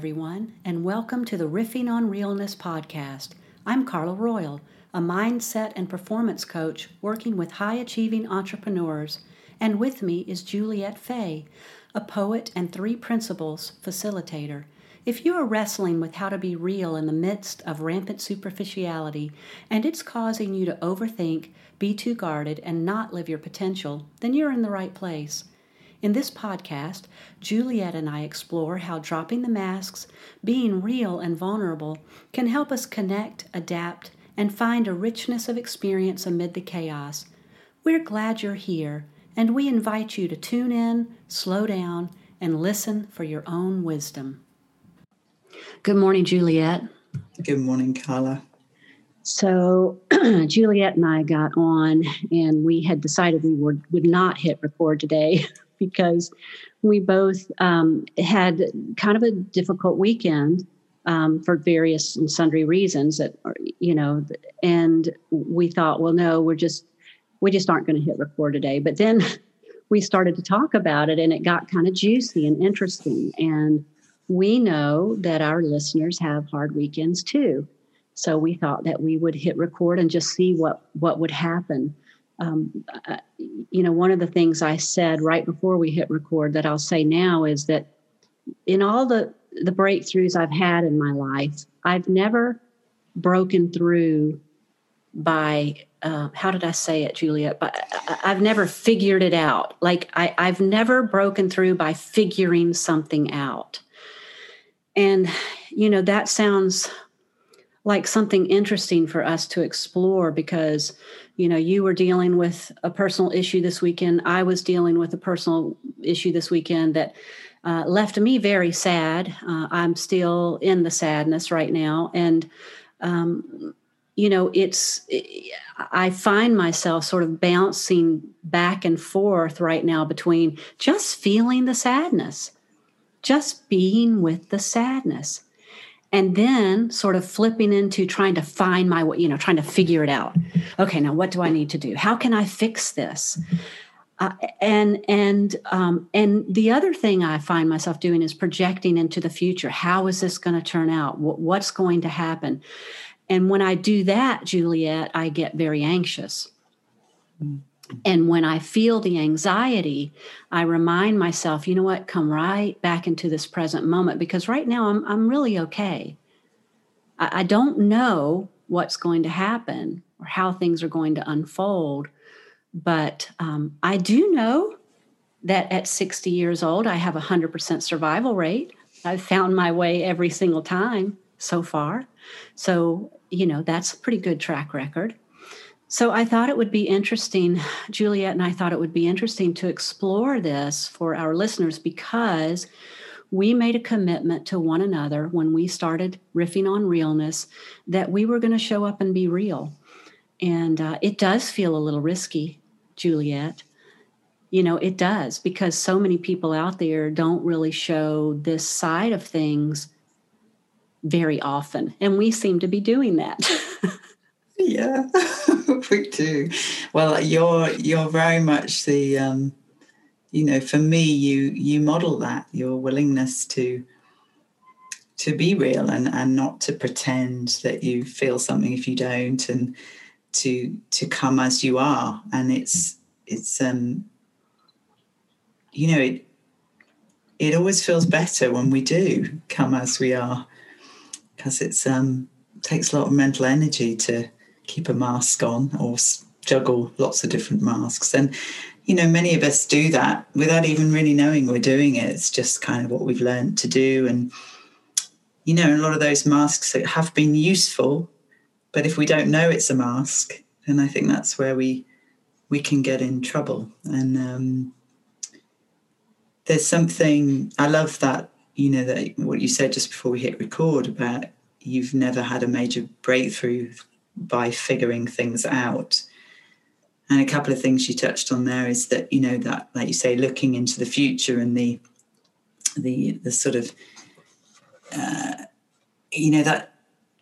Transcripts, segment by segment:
everyone, and welcome to the Riffing on Realness podcast. I'm Carla Royal, a mindset and performance coach working with high achieving entrepreneurs, and with me is Juliet Fay, a poet and three principles facilitator. If you are wrestling with how to be real in the midst of rampant superficiality and it's causing you to overthink, be too guarded, and not live your potential, then you're in the right place. In this podcast, Juliet and I explore how dropping the masks, being real and vulnerable, can help us connect, adapt, and find a richness of experience amid the chaos. We're glad you're here, and we invite you to tune in, slow down, and listen for your own wisdom. Good morning, Juliet. Good morning, Carla. So, Juliet and I got on, and we had decided we would, would not hit record today because we both um, had kind of a difficult weekend um, for various and sundry reasons that you know and we thought well no we're just we just aren't going to hit record today. But then we started to talk about it and it got kind of juicy and interesting. And we know that our listeners have hard weekends too. So we thought that we would hit record and just see what what would happen um, uh, you know, one of the things I said right before we hit record that I'll say now is that in all the the breakthroughs I've had in my life, I've never broken through by uh, how did I say it, Juliet? But I've never figured it out. Like I, I've never broken through by figuring something out. And you know that sounds like something interesting for us to explore because you know you were dealing with a personal issue this weekend. I was dealing with a personal issue this weekend that uh, left me very sad. Uh, i'm still in the sadness right now. And um, you know it's i find myself sort of bouncing back and forth right now between just feeling the sadness just being with the sadness and then sort of flipping into trying to find my way, you know, trying to figure it out. Okay, now what do I need to do? How can I fix this? Uh, and and um, and the other thing I find myself doing is projecting into the future. How is this going to turn out? what's going to happen? And when I do that, Juliet, I get very anxious. Mm. And when I feel the anxiety, I remind myself, you know what, come right back into this present moment because right now I'm, I'm really okay. I, I don't know what's going to happen or how things are going to unfold, but um, I do know that at 60 years old, I have a 100% survival rate. I've found my way every single time so far. So, you know, that's a pretty good track record. So I thought it would be interesting, Juliet and I thought it would be interesting to explore this for our listeners because we made a commitment to one another when we started riffing on realness that we were going to show up and be real. And uh, it does feel a little risky, Juliet. You know, it does because so many people out there don't really show this side of things very often. And we seem to be doing that. yeah. we do. Well, you're you're very much the um, you know, for me, you you model that your willingness to to be real and and not to pretend that you feel something if you don't, and to to come as you are. And it's it's um, you know, it it always feels better when we do come as we are because it's um takes a lot of mental energy to keep a mask on or juggle lots of different masks. And, you know, many of us do that without even really knowing we're doing it. It's just kind of what we've learned to do. And, you know, a lot of those masks that have been useful, but if we don't know it's a mask, then I think that's where we we can get in trouble. And um, there's something I love that you know that what you said just before we hit record about you've never had a major breakthrough by figuring things out. And a couple of things you touched on there is that you know that, like you say, looking into the future and the the the sort of uh, you know that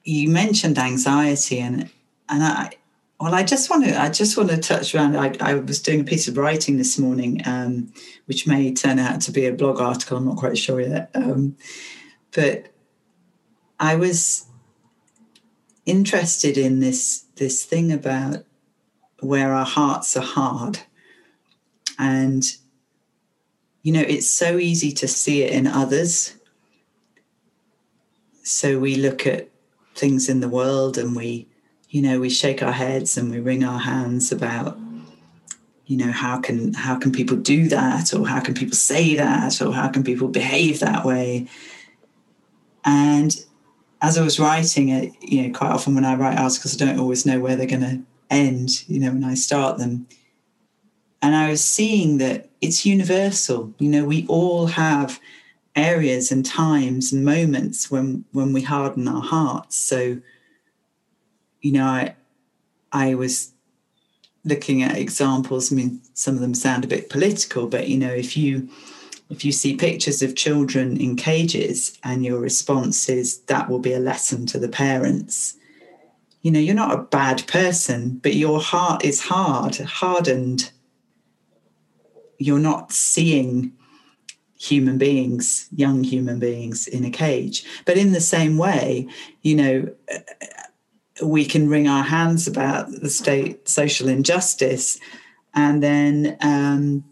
you mentioned anxiety and and I well I just want to I just want to touch around I, I was doing a piece of writing this morning um, which may turn out to be a blog article I'm not quite sure yet um, but I was interested in this this thing about where our hearts are hard. And you know it's so easy to see it in others. So we look at things in the world and we you know we shake our heads and we wring our hands about you know how can how can people do that or how can people say that or how can people behave that way? And as I was writing it, you know, quite often when I write articles, I don't always know where they're going to end, you know, when I start them. And I was seeing that it's universal. You know, we all have areas and times and moments when when we harden our hearts. So, you know, I I was looking at examples. I mean, some of them sound a bit political, but you know, if you if you see pictures of children in cages and your response is that will be a lesson to the parents, you know, you're not a bad person, but your heart is hard, hardened. You're not seeing human beings, young human beings in a cage. But in the same way, you know, we can wring our hands about the state social injustice and then, um,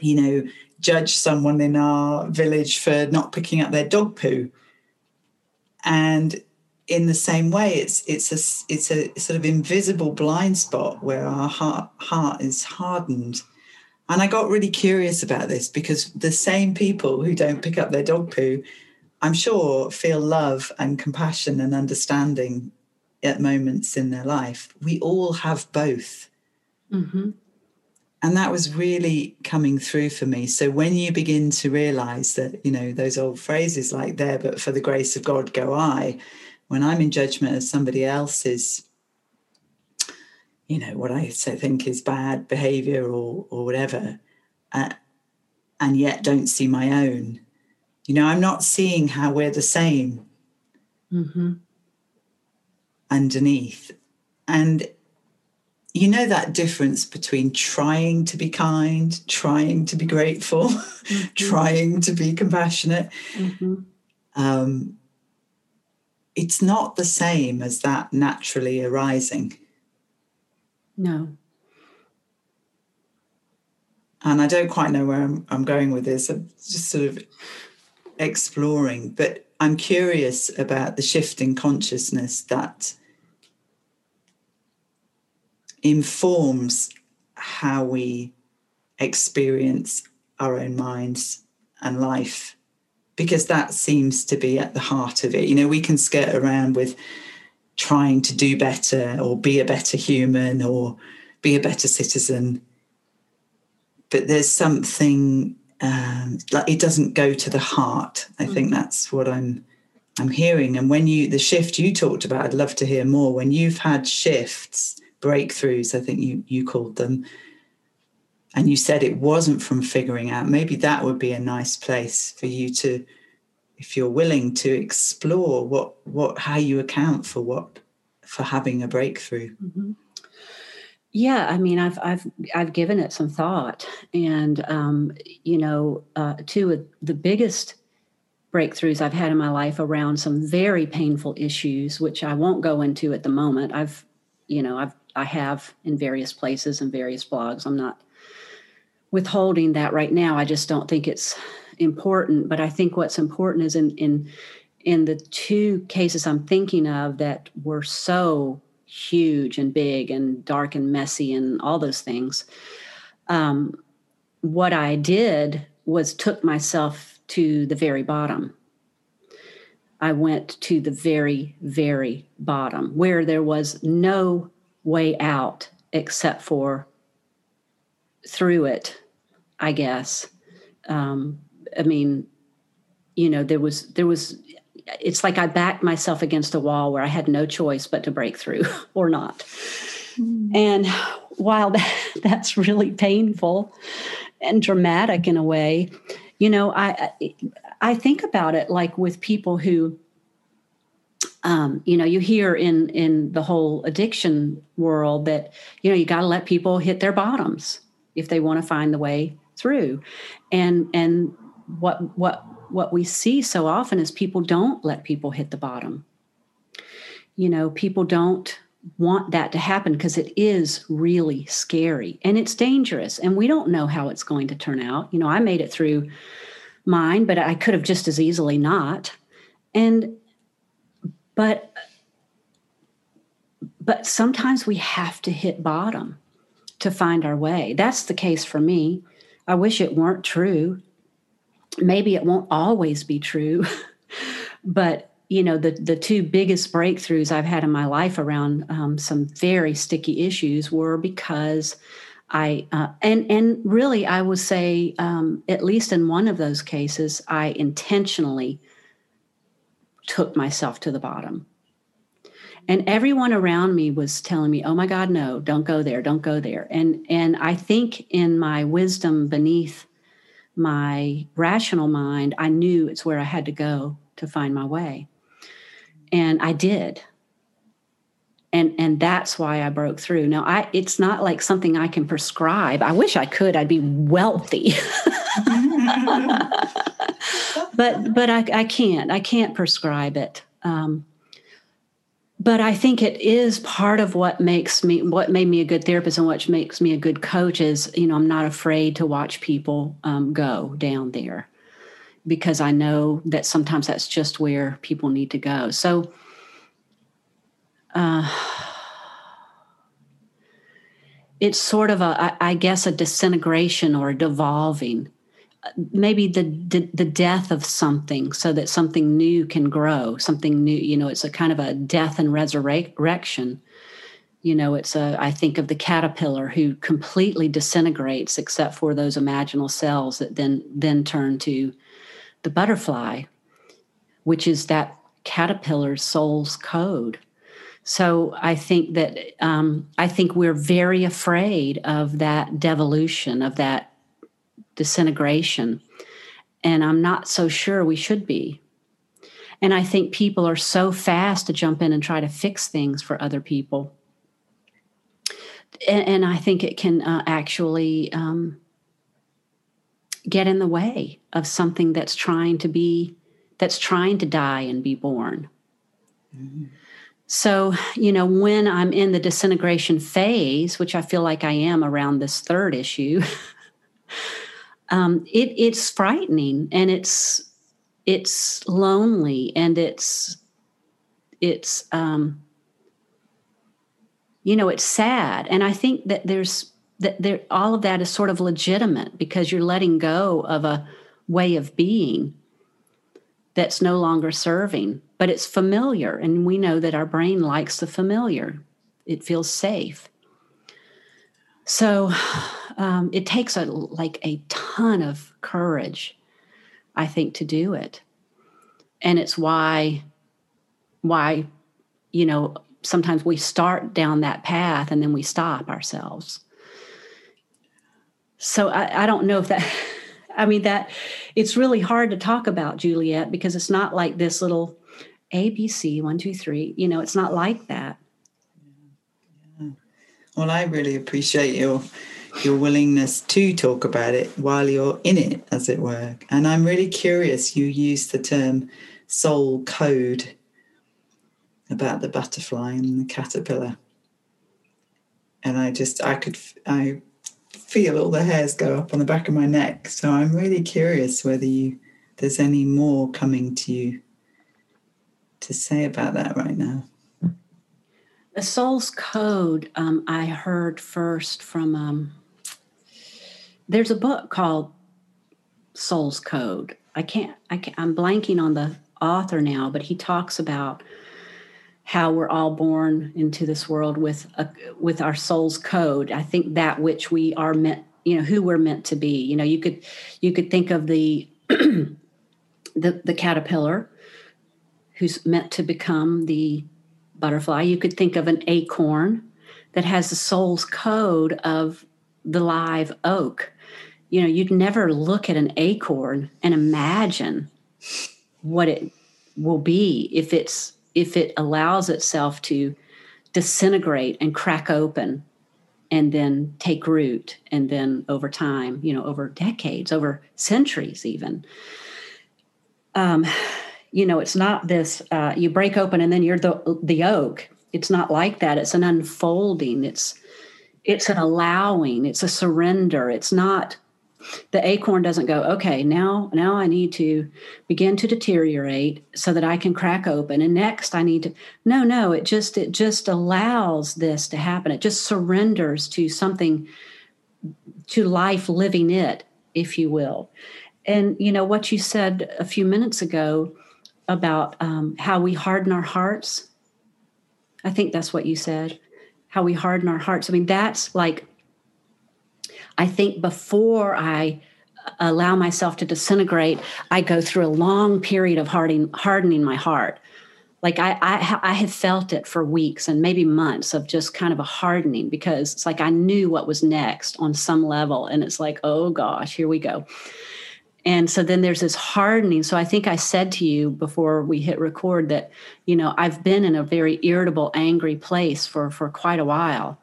you know, judge someone in our village for not picking up their dog poo. And in the same way, it's it's a it's a sort of invisible blind spot where our heart heart is hardened. And I got really curious about this because the same people who don't pick up their dog poo, I'm sure, feel love and compassion and understanding at moments in their life. We all have both. Mm-hmm and that was really coming through for me. So when you begin to realize that you know those old phrases like there but for the grace of god go i when i'm in judgment of somebody else's you know what i think is bad behavior or or whatever uh, and yet don't see my own. You know i'm not seeing how we're the same mm-hmm. underneath. And you know that difference between trying to be kind, trying to be grateful, mm-hmm. trying to be compassionate. Mm-hmm. Um, it's not the same as that naturally arising. No. And I don't quite know where I'm, I'm going with this. I'm just sort of exploring, but I'm curious about the shift in consciousness that informs how we experience our own minds and life because that seems to be at the heart of it. You know, we can skirt around with trying to do better or be a better human or be a better citizen. But there's something um, like it doesn't go to the heart. I mm think that's what I'm I'm hearing. And when you the shift you talked about, I'd love to hear more. When you've had shifts breakthroughs, I think you you called them. And you said it wasn't from figuring out. Maybe that would be a nice place for you to, if you're willing to explore what what how you account for what for having a breakthrough. Mm-hmm. Yeah, I mean, I've I've I've given it some thought, and um, you know, uh, two of the biggest breakthroughs I've had in my life around some very painful issues, which I won't go into at the moment. I've, you know, I've I have in various places and various blogs. I'm not withholding that right now. I just don't think it's important. But I think what's important is in in in the two cases I'm thinking of that were so huge and big and dark and messy and all those things. Um, what I did was took myself to the very bottom. I went to the very, very bottom where there was no way out except for through it, I guess. Um, I mean, you know, there was there was it's like I backed myself against a wall where I had no choice but to break through or not. Mm. And while that, that's really painful and dramatic in a way, you know, I I think about it like with people who um, you know you hear in in the whole addiction world that you know you got to let people hit their bottoms if they want to find the way through and and what what what we see so often is people don't let people hit the bottom. You know, people don't want that to happen because it is really scary and it's dangerous and we don't know how it's going to turn out. You know, I made it through mine, but I could have just as easily not. And but but sometimes we have to hit bottom to find our way. That's the case for me. I wish it weren't true. Maybe it won't always be true. but you know the the two biggest breakthroughs I've had in my life around um, some very sticky issues were because I uh, and and really I would say um, at least in one of those cases I intentionally took myself to the bottom. And everyone around me was telling me, "Oh my God, no! Don't go there! Don't go there!" And and I think in my wisdom beneath my rational mind, I knew it's where I had to go to find my way, and I did. And and that's why I broke through. Now, I it's not like something I can prescribe. I wish I could. I'd be wealthy. but but I, I can't. I can't prescribe it. Um, but I think it is part of what makes me what made me a good therapist and what makes me a good coach is you know I'm not afraid to watch people um, go down there because I know that sometimes that's just where people need to go. So. Uh, it's sort of a, I guess, a disintegration or a devolving maybe the, the, the death of something so that something new can grow something new you know it's a kind of a death and resurrection. You know it's a i think of the caterpillar who completely disintegrates except for those imaginal cells that then then turn to the butterfly which is that caterpillar's soul's code. So i think that um, i think we're very afraid of that devolution of that disintegration. And I'm not so sure we should be. And I think people are so fast to jump in and try to fix things for other people. And, and I think it can uh, actually um, get in the way of something that's trying to be, that's trying to die and be born. Mm-hmm. So, you know, when I'm in the disintegration phase, which I feel like I am around this third issue, um, it, it's frightening and it's it's lonely and it's it's um, you know it's sad. And i think that there's that there all of that is sort of legitimate because you're letting go of a way of being that's no longer serving but it's familiar. And we know that our brain likes the familiar. It feels safe. So um, it takes a like a ton of courage, I think, to do it, and it's why why you know sometimes we start down that path and then we stop ourselves. So I, I don't know if that. I mean that it's really hard to talk about Juliet because it's not like this little ABC one two three. You know, it's not like that. Well, I really appreciate your your willingness to talk about it while you're in it, as it were. And I'm really curious. You use the term soul code about the butterfly and the caterpillar, and I just I could I feel all the hairs go up on the back of my neck. So I'm really curious whether you there's any more coming to you to say about that right now. The soul's code, um, I heard first from, um, there's a book called Soul's Code. I can't, I can't, I'm blanking on the author now, but he talks about how we're all born into this world with a, with our soul's code. I think that which we are meant, you know, who we're meant to be. You know, you could you could think of the the the caterpillar who's meant to become the butterfly. You could think of an acorn that has the soul's code of the live oak. You know, you'd never look at an acorn and imagine what it will be if it's if it allows itself to disintegrate and crack open and then take root and then over time you know over decades over centuries even. Um, you know it's not this uh, you break open and then you're the the oak. It's not like that. It's an unfolding. It's it's an allowing. It's a surrender. It's not the acorn doesn't go okay now now i need to begin to deteriorate so that i can crack open and next i need to no no it just it just allows this to happen. It just surrenders to something to life living it if you will. And you know what you said a few minutes ago about um, how we harden our hearts i think that's what you said. How we harden our hearts. I mean that's like I think before I uh, allow myself to disintegrate, I go through a long period of hardening, hardening my heart. Like I, I, I have felt it for weeks and maybe months of just kind of a hardening because it's like I knew what was next on some level, and it's like, oh gosh, here we go. And so then there's this hardening. So I think I said to you before we hit record that, you know, I've been in a very irritable, angry place for for quite a while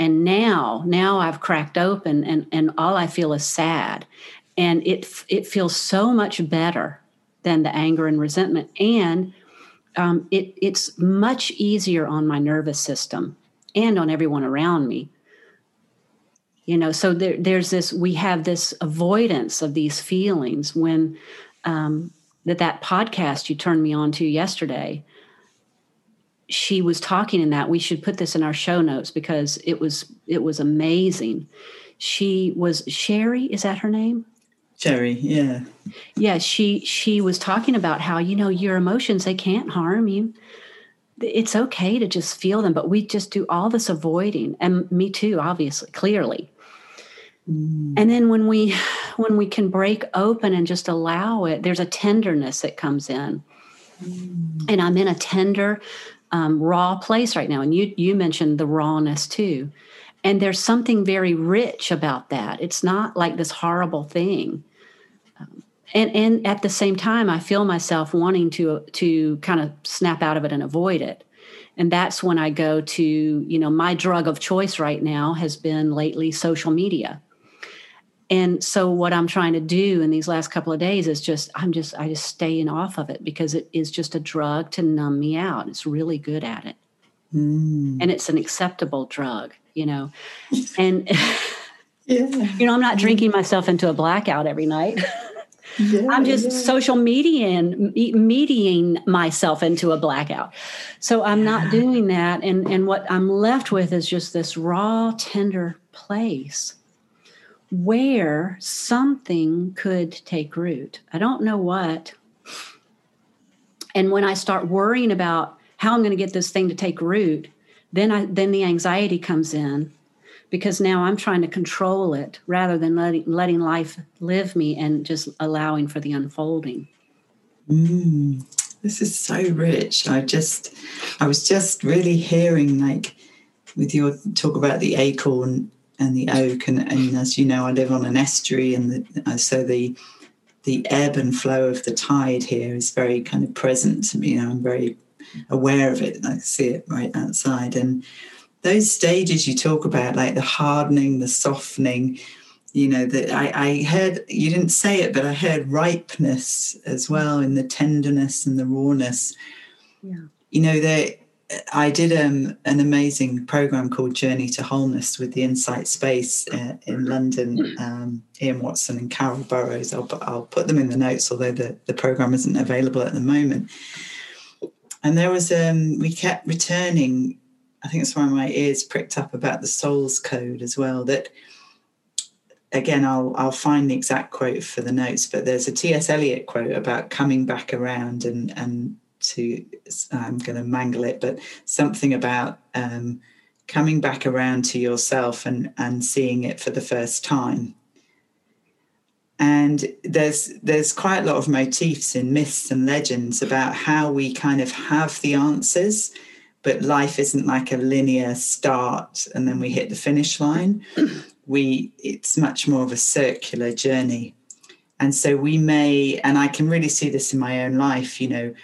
and now now i've cracked open and and all i feel is sad. And it it feels so much better than the anger and resentment. And um, it it's much easier on my nervous system and on everyone around me. You know so there, there's this we have this avoidance of these feelings when um, that that podcast you turned me on to yesterday she was talking in that we should put this in our show notes because it was it was amazing. She was sherry is that her name? Sherry yeah. Yeah she she was talking about how you know your emotions they can't harm you. It's okay to just feel them but we just do all this avoiding and me too obviously clearly. Mm. and then when we when we can break open and just allow it there's a tenderness that comes in. Mm. and i'm in a tender um, raw place right now. And you you mentioned the rawness too. And there's something very rich about that. It's not like this horrible thing. Um, and and at the same time, I feel myself wanting to to kind of snap out of it and avoid it. And that's when I go to, you know, my drug of choice right now has been lately social media and so what i'm trying to do in these last couple of days is just i'm just i just staying off of it because it is just a drug to numb me out. It's really good at it. Mm. and it's an acceptable drug you know? And yeah. you know i'm not drinking myself into a blackout every night. Yeah, i'm just yeah. social media and mediating myself into a blackout. So i'm not doing that. And and what i'm left with is just this raw tender place where something could take root. I don't know what. And when I start worrying about how I'm going to get this thing to take root, then I then the anxiety comes in because now I'm trying to control it rather than letting letting life live me and just allowing for the unfolding. Mm, this is so rich. I just I was just really hearing like with your talk about the acorn and the oak. And, and as you know, I live on an estuary, and the, uh, so the the ebb and flow of the tide here is very kind of present to me. You know, I'm very aware of it. I see it right outside, and those stages you talk about, like the hardening, the softening. You know that I, I heard you didn't say it, but I heard ripeness as well in the tenderness and the rawness. Yeah. You know, that I did um, an amazing program called Journey to Wholeness with the Insight Space uh, in London. Um, Ian Watson and Carol Burrows. I'll, I'll put them in the notes, although the, the program isn't available at the moment. And there was, um, we kept returning. I think it's why my ears pricked up about the Soul's Code as well. That again, I'll I'll find the exact quote for the notes, but there's a T.S. Eliot quote about coming back around and and to I'm going to mangle it, but something about um, coming back around to yourself and and seeing it for the first time. And there's there's quite a lot of motifs in myths and legends about how we kind of have the answers, but life isn't like a linear start and then we hit the finish line. We it's much more of a circular journey. And so we may, and I can really see this in my own life, you know,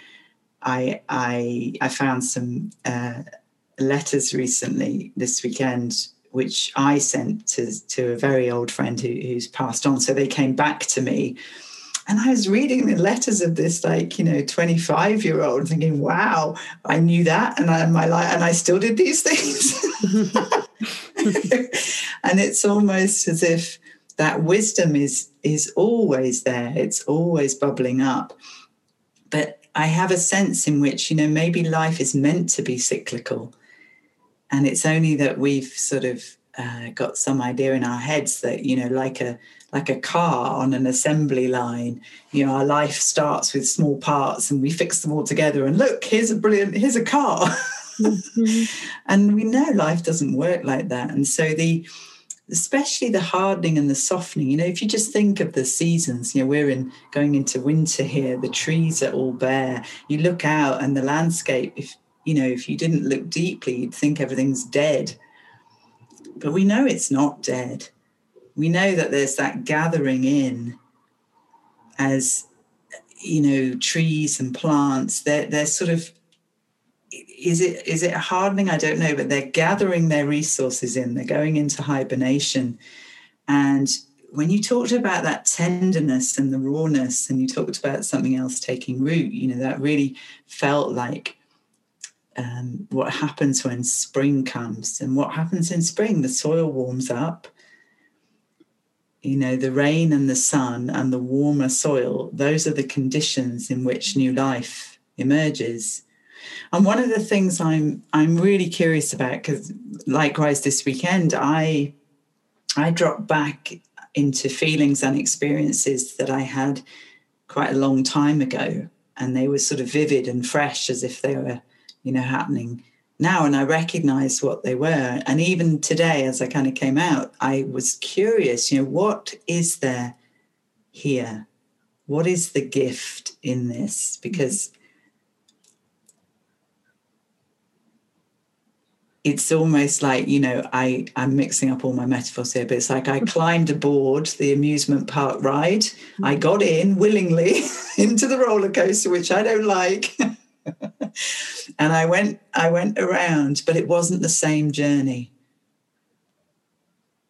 I I I found some uh, letters recently this weekend which I sent to, to a very old friend who, who's passed on. So they came back to me. And I was reading the letters of this, like, you know, 25 year old thinking, wow, I knew that. And I, my life, and I still did these things. and it's almost as if that wisdom is, is always there. It's always bubbling up. But I have a sense in which, you know, maybe life is meant to be cyclical. And it's only that we've sort of uh, got some idea in our heads that you know like a like a car on an assembly line you know our life starts with small parts and we fix them all together and look here's a brilliant here's a car. Mm-hmm. and we know life doesn't work like that. And so the especially the hardening and the softening you know if you just think of the seasons you know we're in going into winter here the trees are all bare you look out and the landscape if you know, if you didn't look deeply, you'd think everything's dead. But we know it's not dead. We know that there's that gathering in as, you know, trees and plants. They're, they're sort of, is it is it a hardening? I don't know, but they're gathering their resources in. They're going into hibernation. And when you talked about that tenderness and the rawness, and you talked about something else taking root, you know, that really felt like um, what happens when spring comes. And what happens in spring? The soil warms up. You know, the rain and the sun and the warmer soil, those are the conditions in which new life emerges. And one of the things I'm I'm really curious about, because likewise this weekend, I I dropped back into feelings and experiences that I had quite a long time ago. And they were sort of vivid and fresh as if they were you know, happening now. And I recognized what they were. And even today, as I kind of came out, I was curious, you know, what is there here? What is the gift in this? Because it's almost like you know i i'm mixing up all my metaphors here but it's like i climbed aboard the amusement park ride i mm-hmm. got in willingly into the roller coaster which i don't like and I went I went around, but it wasn't the same journey.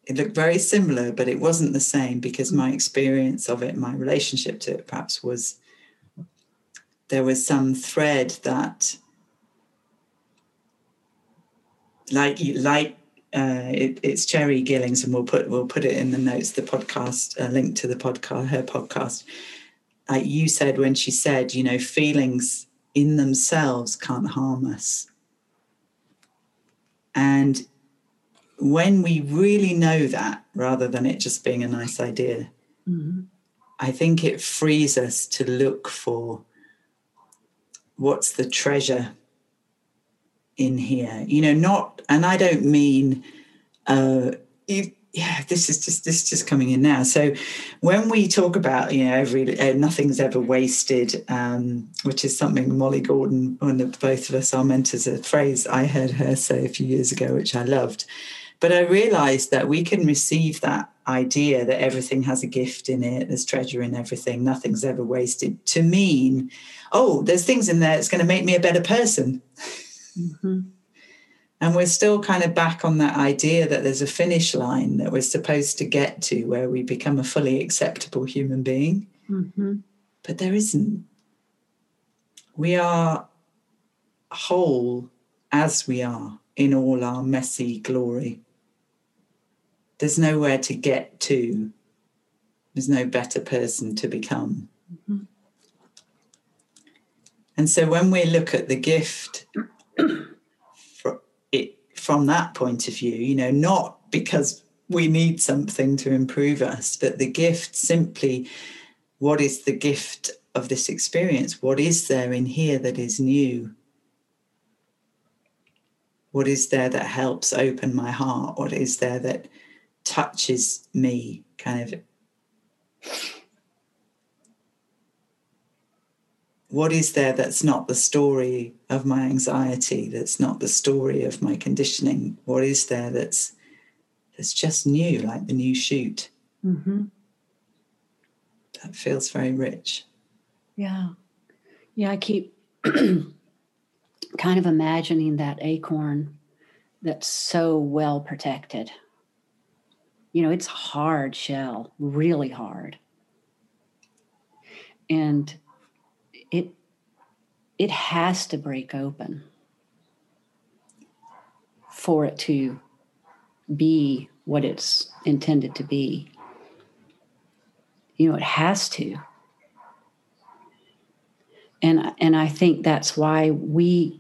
It looked very similar, but it wasn't the same because my experience of it, my relationship to it perhaps was there was some thread that like like uh, it, it's Cherry Gillings, and we'll put we'll put it in the notes. The podcast uh, link to the podcast, her podcast. Like you said when she said, you know, feelings in themselves can't harm us. And when we really know that, rather than it just being a nice idea, mm-hmm. I think it frees us to look for what's the treasure in here. You know, not, and I don't mean, uh, yeah, this is just this is just coming in now. So when we talk about you know every uh, nothing's ever wasted, um, which is something Molly Gordon, one of both of us, our mentors, a phrase I heard her say a few years ago, which I loved. But I realized that we can receive that idea that everything has a gift in it, there's treasure in everything, nothing's ever wasted, to mean, oh, there's things in there that's going to make me a better person. Mm-hmm. And we're still kind of back on that idea that there's a finish line that we're supposed to get to where we become a fully acceptable human being. Mm-hmm. But there isn't. We are whole as we are in all our messy glory. There's nowhere to get to, there's no better person to become. Mm-hmm. And so when we look at the gift, from that point of view, you know, not because we need something to improve us, but the gift simply what is the gift of this experience? What is there in here that is new? What is there that helps open my heart? What is there that touches me kind of what is there that's not the story of my anxiety that's not the story of my conditioning what is there that's that's just new like the new shoot mm-hmm. that feels very rich yeah yeah i keep kind of imagining that acorn that's so well protected. You know, it's hard shell, really hard. And it has to break open for it to be what it's intended to be. You know, it has to. And and I think that's why we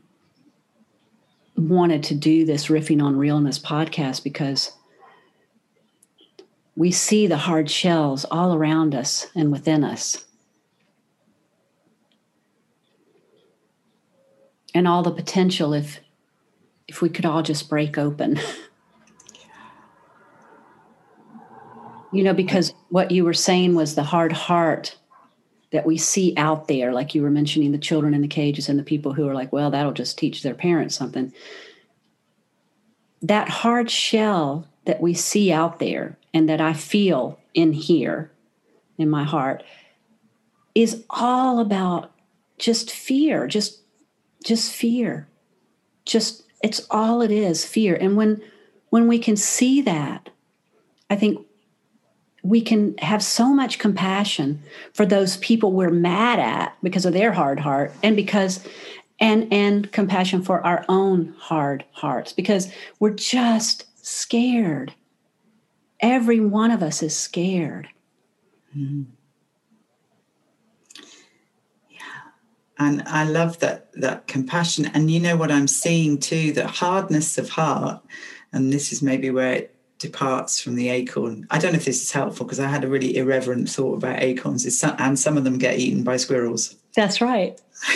wanted to do this riffing on realness podcast because we see the hard shells all around us and within us. And all the potential if if we could all just break open. you know, because what you were saying was the hard heart that we see out there, like you were mentioning the children in the cages and the people who are like, well, that'll just teach their parents something. That hard shell that we see out there and that I feel in here in my heart is all about just fear, just just fear. Just it's all it is, fear. And when when we can see that, I think we can have so much compassion for those people we're mad at because of their hard heart and because and and compassion for our own hard hearts because we're just scared every one of us is scared mm-hmm. And i love that that compassion and you know what i'm seeing too the hardness of heart and this is maybe where it departs from the acorn. I don't know if this is helpful because I had a really irreverent thought about acorns, and some of them get eaten by squirrels. That's right.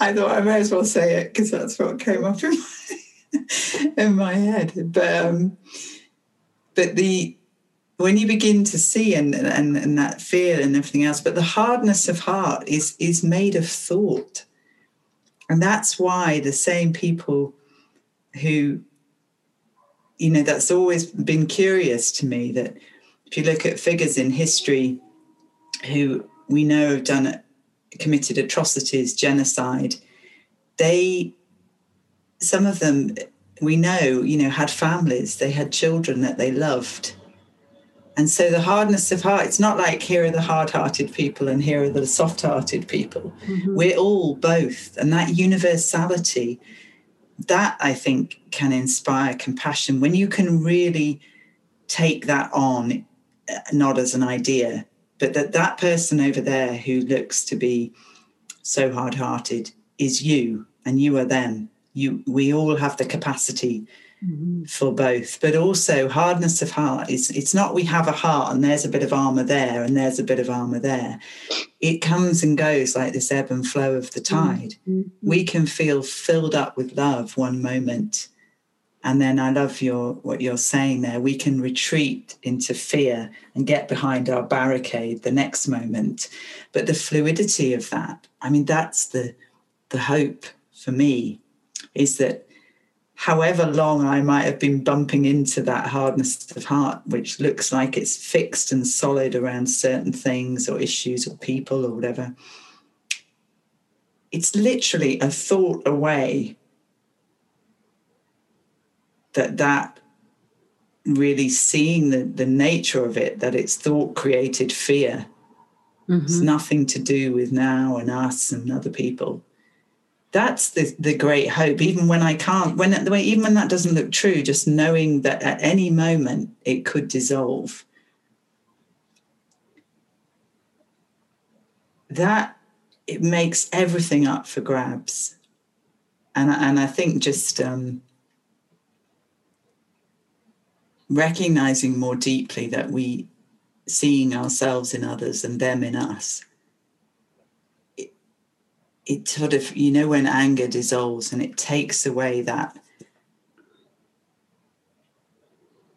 I thought I may as well say it because that's what came up in my, in my head. But um, but the when you begin to see and, and and that fear and everything else, but the hardness of heart is is made of thought. And that's why the same people who, you know, that's always been curious to me that if you look at figures in history who we know have done committed atrocities, genocide, they, some of them we know, you know, had families, they had children that they loved and so the hardness of heart, it's not like here are the hard hearted people and here are the soft hearted people. Mm-hmm. We're all both. And that universality, that I think can inspire compassion when you can really take that on, uh, not as an idea, but that that person over there who looks to be so hard hearted is you and you are them. You, we all have the capacity mm-hmm. for both. But also hardness of heart is it's not we have a heart and there's a bit of armor there and there's a bit of armor there. It comes and goes like this ebb and flow of the tide. Mm-hmm. we can feel filled up with love one moment. And then i love your what you're saying there. We can retreat into fear and get behind our barricade the next moment. But the fluidity of that i mean that's the the hope for me is that however long I might have been bumping into that hardness of heart, which looks like it's fixed and solid around certain things or issues or people or whatever, it's literally a thought away that that really seeing the, the nature of it, that it's thought created fear. Mm-hmm. It's nothing to do with now and us and other people that's the, the great hope. Even when i can't when the way even when that doesn't look true just knowing that at any moment it could dissolve. That it makes everything up for grabs. And and i think just um, recognizing more deeply that we seeing ourselves in others and them in us it sort of you know when anger dissolves and it takes away that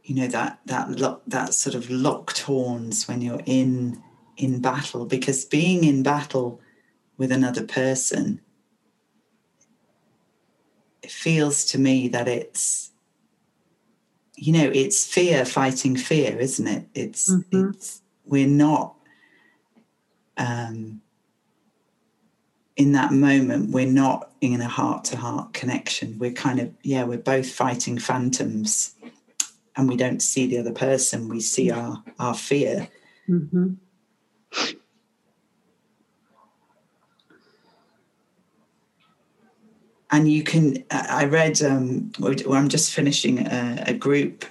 you know that that lo- that sort of locked horns when you're in in battle because being in battle with another person it feels to me that it's you know it's fear fighting fear isn't it it's mm-hmm. it's we're not um in that moment we're not in a heart to heart connection. We're kind of yeah we're both fighting phantoms and we don't see the other person. We see our our fear. Mm-hmm. and you can i read um, i'm just finishing a, a, group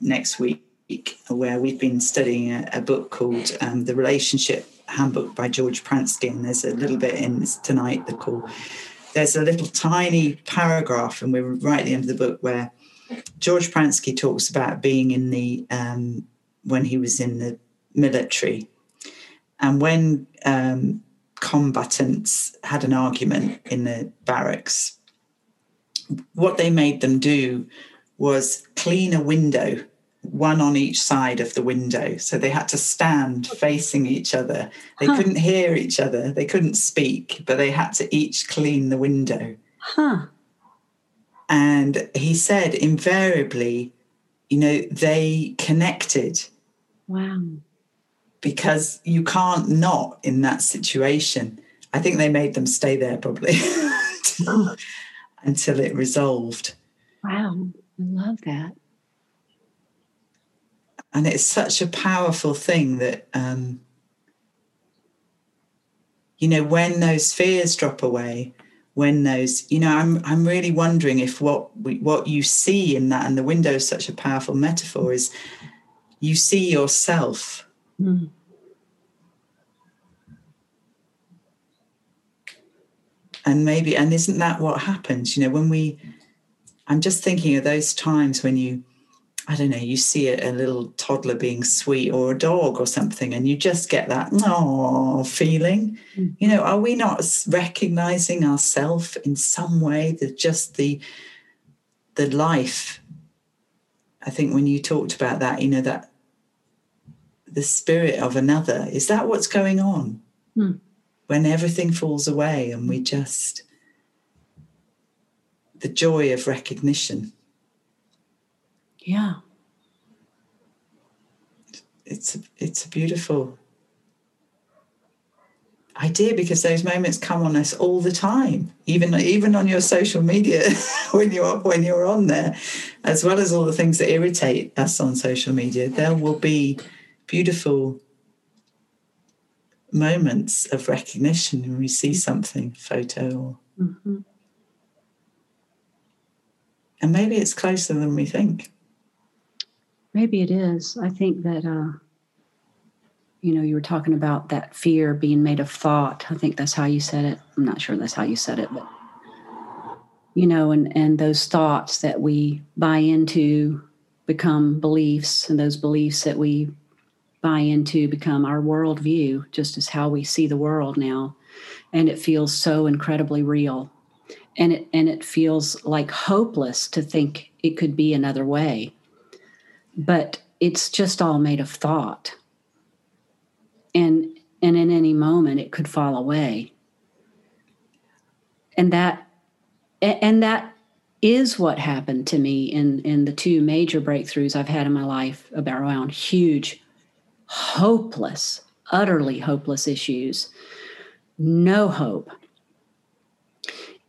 next week where we've been studying a, a book called um, the relationship handbook by george pransky and there's a little bit in tonight the call. There's a little tiny paragraph and we're right at the end of the book where george pransky talks about being in the um, when he was in the military. And when um, combatants had an argument in the barracks what they made them do was clean a window, one on each side of the window. So they had to stand facing each other. They huh. couldn't hear each other, they couldn't speak, but they had to each clean the window. Huh. And he said, invariably, you know, they connected. Wow. Because you can't not in that situation. I think they made them stay there probably. until it resolved. Wow, I love that. And it's such a powerful thing that, um, you know, when those fears drop away, when those, you know, I'm I'm really wondering if what we, what you see in that, and the window is such a powerful metaphor, is you see yourself. Mm. and maybe and isn't that what happens you know when we i'm just thinking of those times when you i don't know you see a, a little toddler being sweet or a dog or something and you just get that oh feeling. Mm. you know are we not recognizing ourselves in some way that just the the life? I think when you talked about that you know that the spirit of another is that what's going on? Mm when everything falls away and we just the joy of recognition yeah it's a, it's a beautiful idea because those moments come on us all the time even even on your social media when you're when you're on there as well as all the things that irritate us on social media there will be beautiful moments of recognition when we see something, photo or. Mm-hmm. And maybe it's closer than we think. Maybe it is. I think that, uh, you know, you were talking about that fear being made of thought. I think that's how you said it. I'm not sure that's how you said it, but, you know, and, and those thoughts that we buy into become beliefs, and those beliefs that we buy into become our worldview, just as how we see the world now. And it feels so incredibly real. And it and it feels like hopeless to think it could be another way. But it's just all made of thought. And and in any moment it could fall away. And that and that is what happened to me in in the two major breakthroughs I've had in my life about around huge hopeless, utterly hopeless issues, no hope.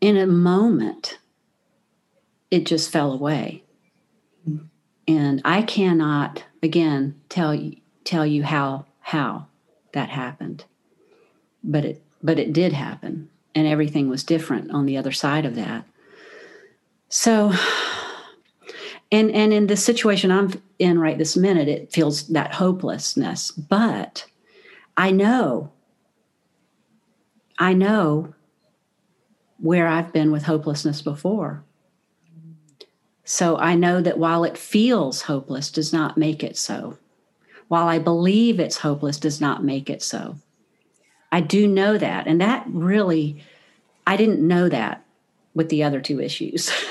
In a moment, it just fell away. And I cannot, again, tell you, tell you how how that happened. But it but it did happen and everything was different on the other side of that. So and and in the situation i'm in right this minute it feels that hopelessness but i know i know where i've been with hopelessness before so i know that while it feels hopeless does not make it so. While i believe it's hopeless does not make it so. I do know that and that really i didn't know that with the other two issues.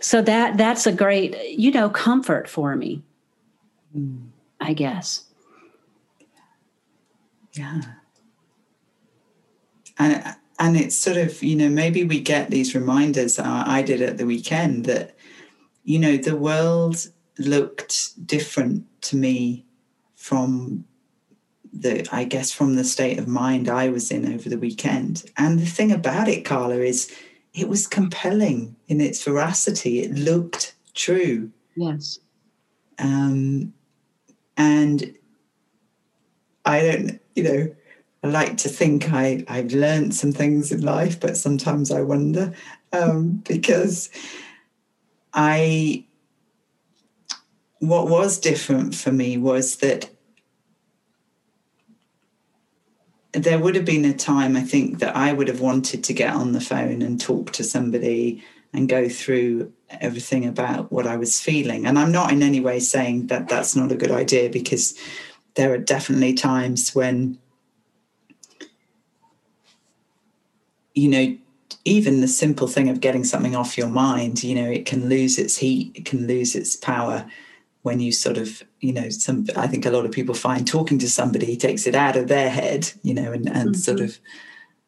So that that's a great you know comfort for me mm. i guess. Yeah. And and it's sort of you know maybe we get these reminders uh, i did at the weekend that you know the world looked different to me from the I guess from the state of mind I was in over the weekend. And the thing about it, Carla, is it was compelling in its veracity. It looked true. Yes. Um, and I don't, you know, I like to think I, I've learned some things in life, but sometimes I wonder um, because I, what was different for me was that there would have been a time I think that I would have wanted to get on the phone and talk to somebody and go through everything about what I was feeling. And I'm not in any way saying that that's not a good idea because there are definitely times when you know, even the simple thing of getting something off your mind, you know, it can lose its heat, it can lose its power when you sort of, you know, some I think a lot of people find talking to somebody takes it out of their head, you know, and, and mm-hmm. sort of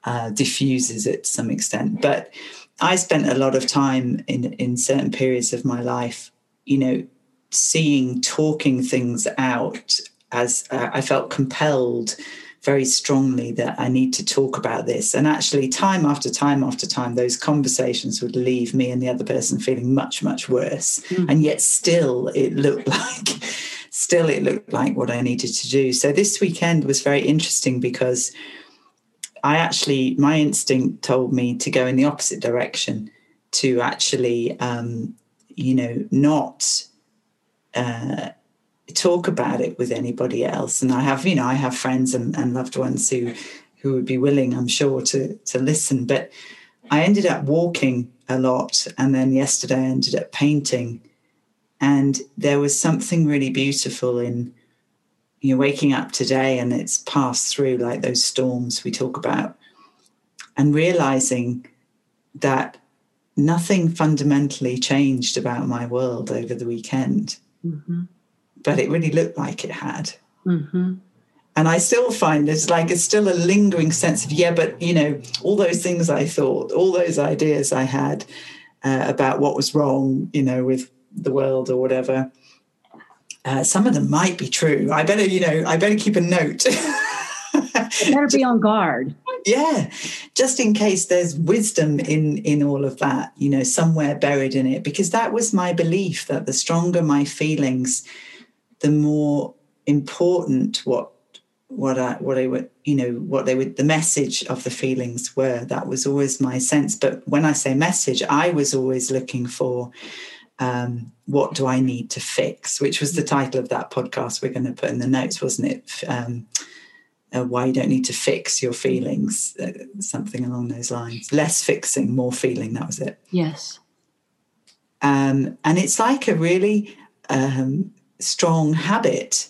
uh, diffuses it to some extent. But I spent a lot of time in in certain periods of my life, you know, seeing talking things out as uh, I felt compelled very strongly that I need to talk about this. And actually, time after time after time, those conversations would leave me and the other person feeling much, much worse. Mm. And yet, still, it looked like, still, it looked like what I needed to do. So this weekend was very interesting because I actually, my instinct told me to go in the opposite direction, to actually, um, you know, not. Uh, talk about it with anybody else. And I have, you know, I have friends and, and loved ones who who would be willing, I'm sure, to to listen. But I ended up walking a lot, and then yesterday I ended up painting. And there was something really beautiful in you know waking up today and it's passed through like those storms we talk about, and realizing that nothing fundamentally changed about my world over the weekend. Mm-hmm but it really looked like it had. Mm-hmm. And I still find there's like it's still a lingering sense of, yeah, but you know, all those things I thought, all those ideas I had uh, about what was wrong, you know, with the world or whatever. Uh, some of them might be true. I better, you know, I better keep a note. better be on guard. Yeah, just in case there's wisdom in in all of that, you know, somewhere buried in it. Because that was my belief that the stronger my feelings, the more important what what I what I would you know what they would the message of the feelings were. That was always my sense. But when I say message, I was always looking for um, what do I need to fix, which was the title of that podcast we're going to put in the notes, wasn't it? Um, uh, why you don't need to fix your feelings, uh, something along those lines. Less fixing, more feeling. That was it. Yes. Um, and it's like a really um, strong habit.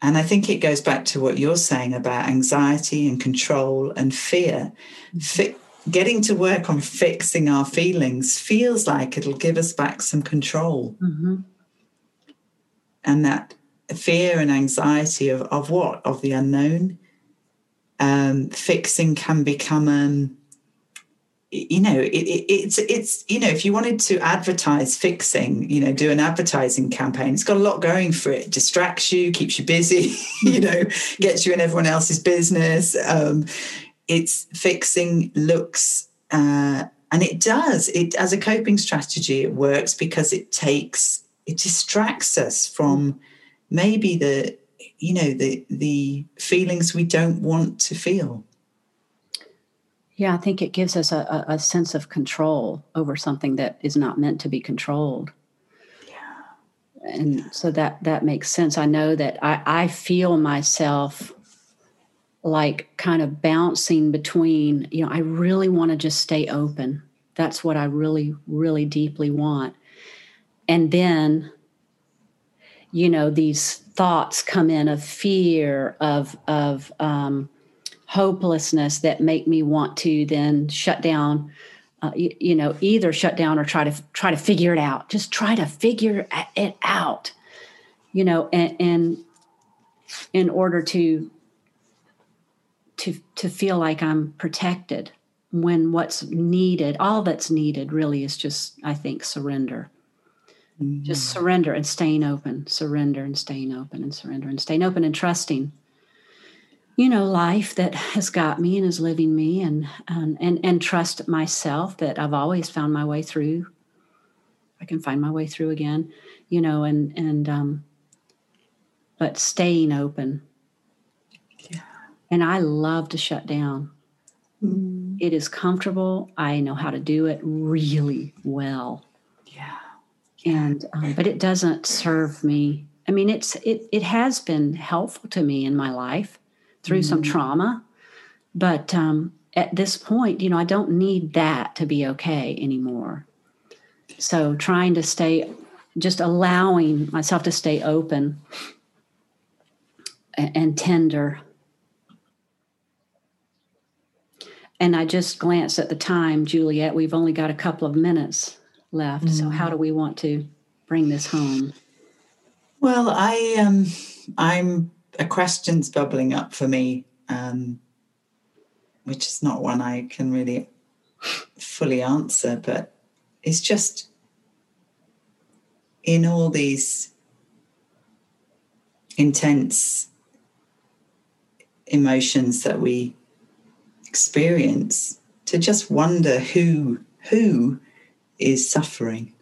And I think it goes back to what you're saying about anxiety and control and fear. Fi- getting to work on fixing our feelings feels like it'll give us back some control. Mm-hmm. And that fear and anxiety of, of what? Of the unknown. Um, fixing can become um, you know it, it, it's it's you know if you wanted to advertise fixing you know do an advertising campaign it's got a lot going for it, distracts you keeps you busy you know gets you in everyone else's business. Um, it's fixing looks uh, and it does. It as a coping strategy it works because it takes it distracts us from maybe the you know the the feelings we don't want to feel yeah, I think it gives us a, a, sense of control over something that is not meant to be controlled. Yeah. And so that that makes sense. I know that I, I feel myself like kind of bouncing between, you know, I really want to just stay open. That's what I really, really deeply want. And then, you know, these thoughts come in of fear, of of um, hopelessness that make me want to then shut down uh, you, you, know either shut down or try to try to figure it out just try to figure it out you know and, and in order to to to feel like i'm protected when what's needed all that's needed really is just i think surrender mm-hmm. just surrender and staying open surrender and staying open and surrender and staying open and trusting you know life that has got me and is living me and and and, and trust myself that i've always found my way through. I can find my way through again you know and and um but staying open. Yeah. and i love to shut down. Mm. it is comfortable. I know how to do it really well. Yeah. and um, but it doesn't serve me. I mean it's it it has been helpful to me in my life through some trauma. But um, at this point you know i don't need that to be okay anymore. So trying to stay just allowing myself to stay open and tender. And i just glanced at the time juliet we've only got a couple of minutes left so how do we want to bring this home? Well, I um, I'm a question's bubbling up for me, um, which is not one I can really fully answer, but it's just in all these intense emotions that we experience to just wonder who who is suffering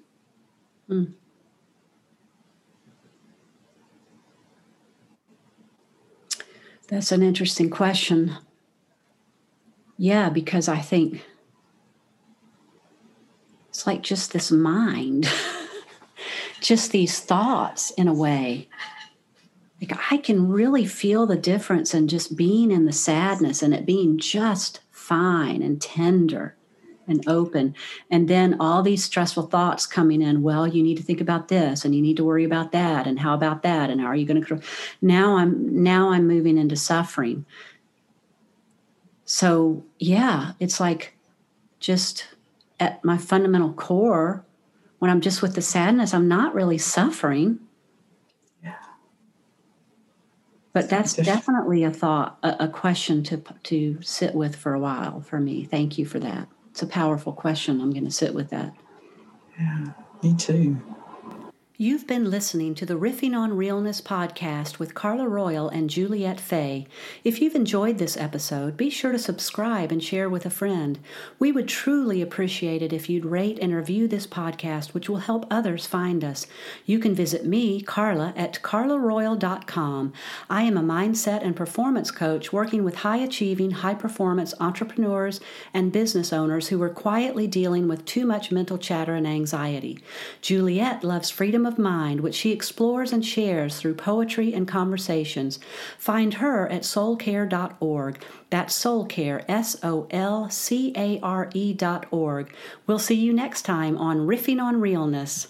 That's an interesting question. Yeah, because I think it's like just this mind, just these thoughts in a way. Like I can really feel the difference in just being in the sadness and it being just fine and tender and open. And then all these stressful thoughts coming in. Well, you need to think about this and you need to worry about that. And how about that? And how are you going to now I'm now I'm moving into suffering. So yeah, it's like just at my fundamental core, when I'm just with the sadness, I'm not really suffering. Yeah. But that's definitely a thought, a, a question to to sit with for a while for me. Thank you for that. It's a powerful question. I'm going to sit with that. yeah me too You've been listening to the Riffing on Realness podcast with Carla Royal and Juliet Fay. If you've enjoyed this episode, be sure to subscribe and share with a friend. We would truly appreciate it if you'd rate and review this podcast, which will help others find us. You can visit me, Carla, at carlaroyal.com. I am a mindset and performance coach working with high achieving, high performance entrepreneurs and business owners who are quietly dealing with too much mental chatter and anxiety. Juliet loves freedom of mind, which she explores and shares through poetry and conversations. Find her at soulcare.org. That's soulcare, S O L C A R E dot org. We'll see you next time on Riffing on Realness.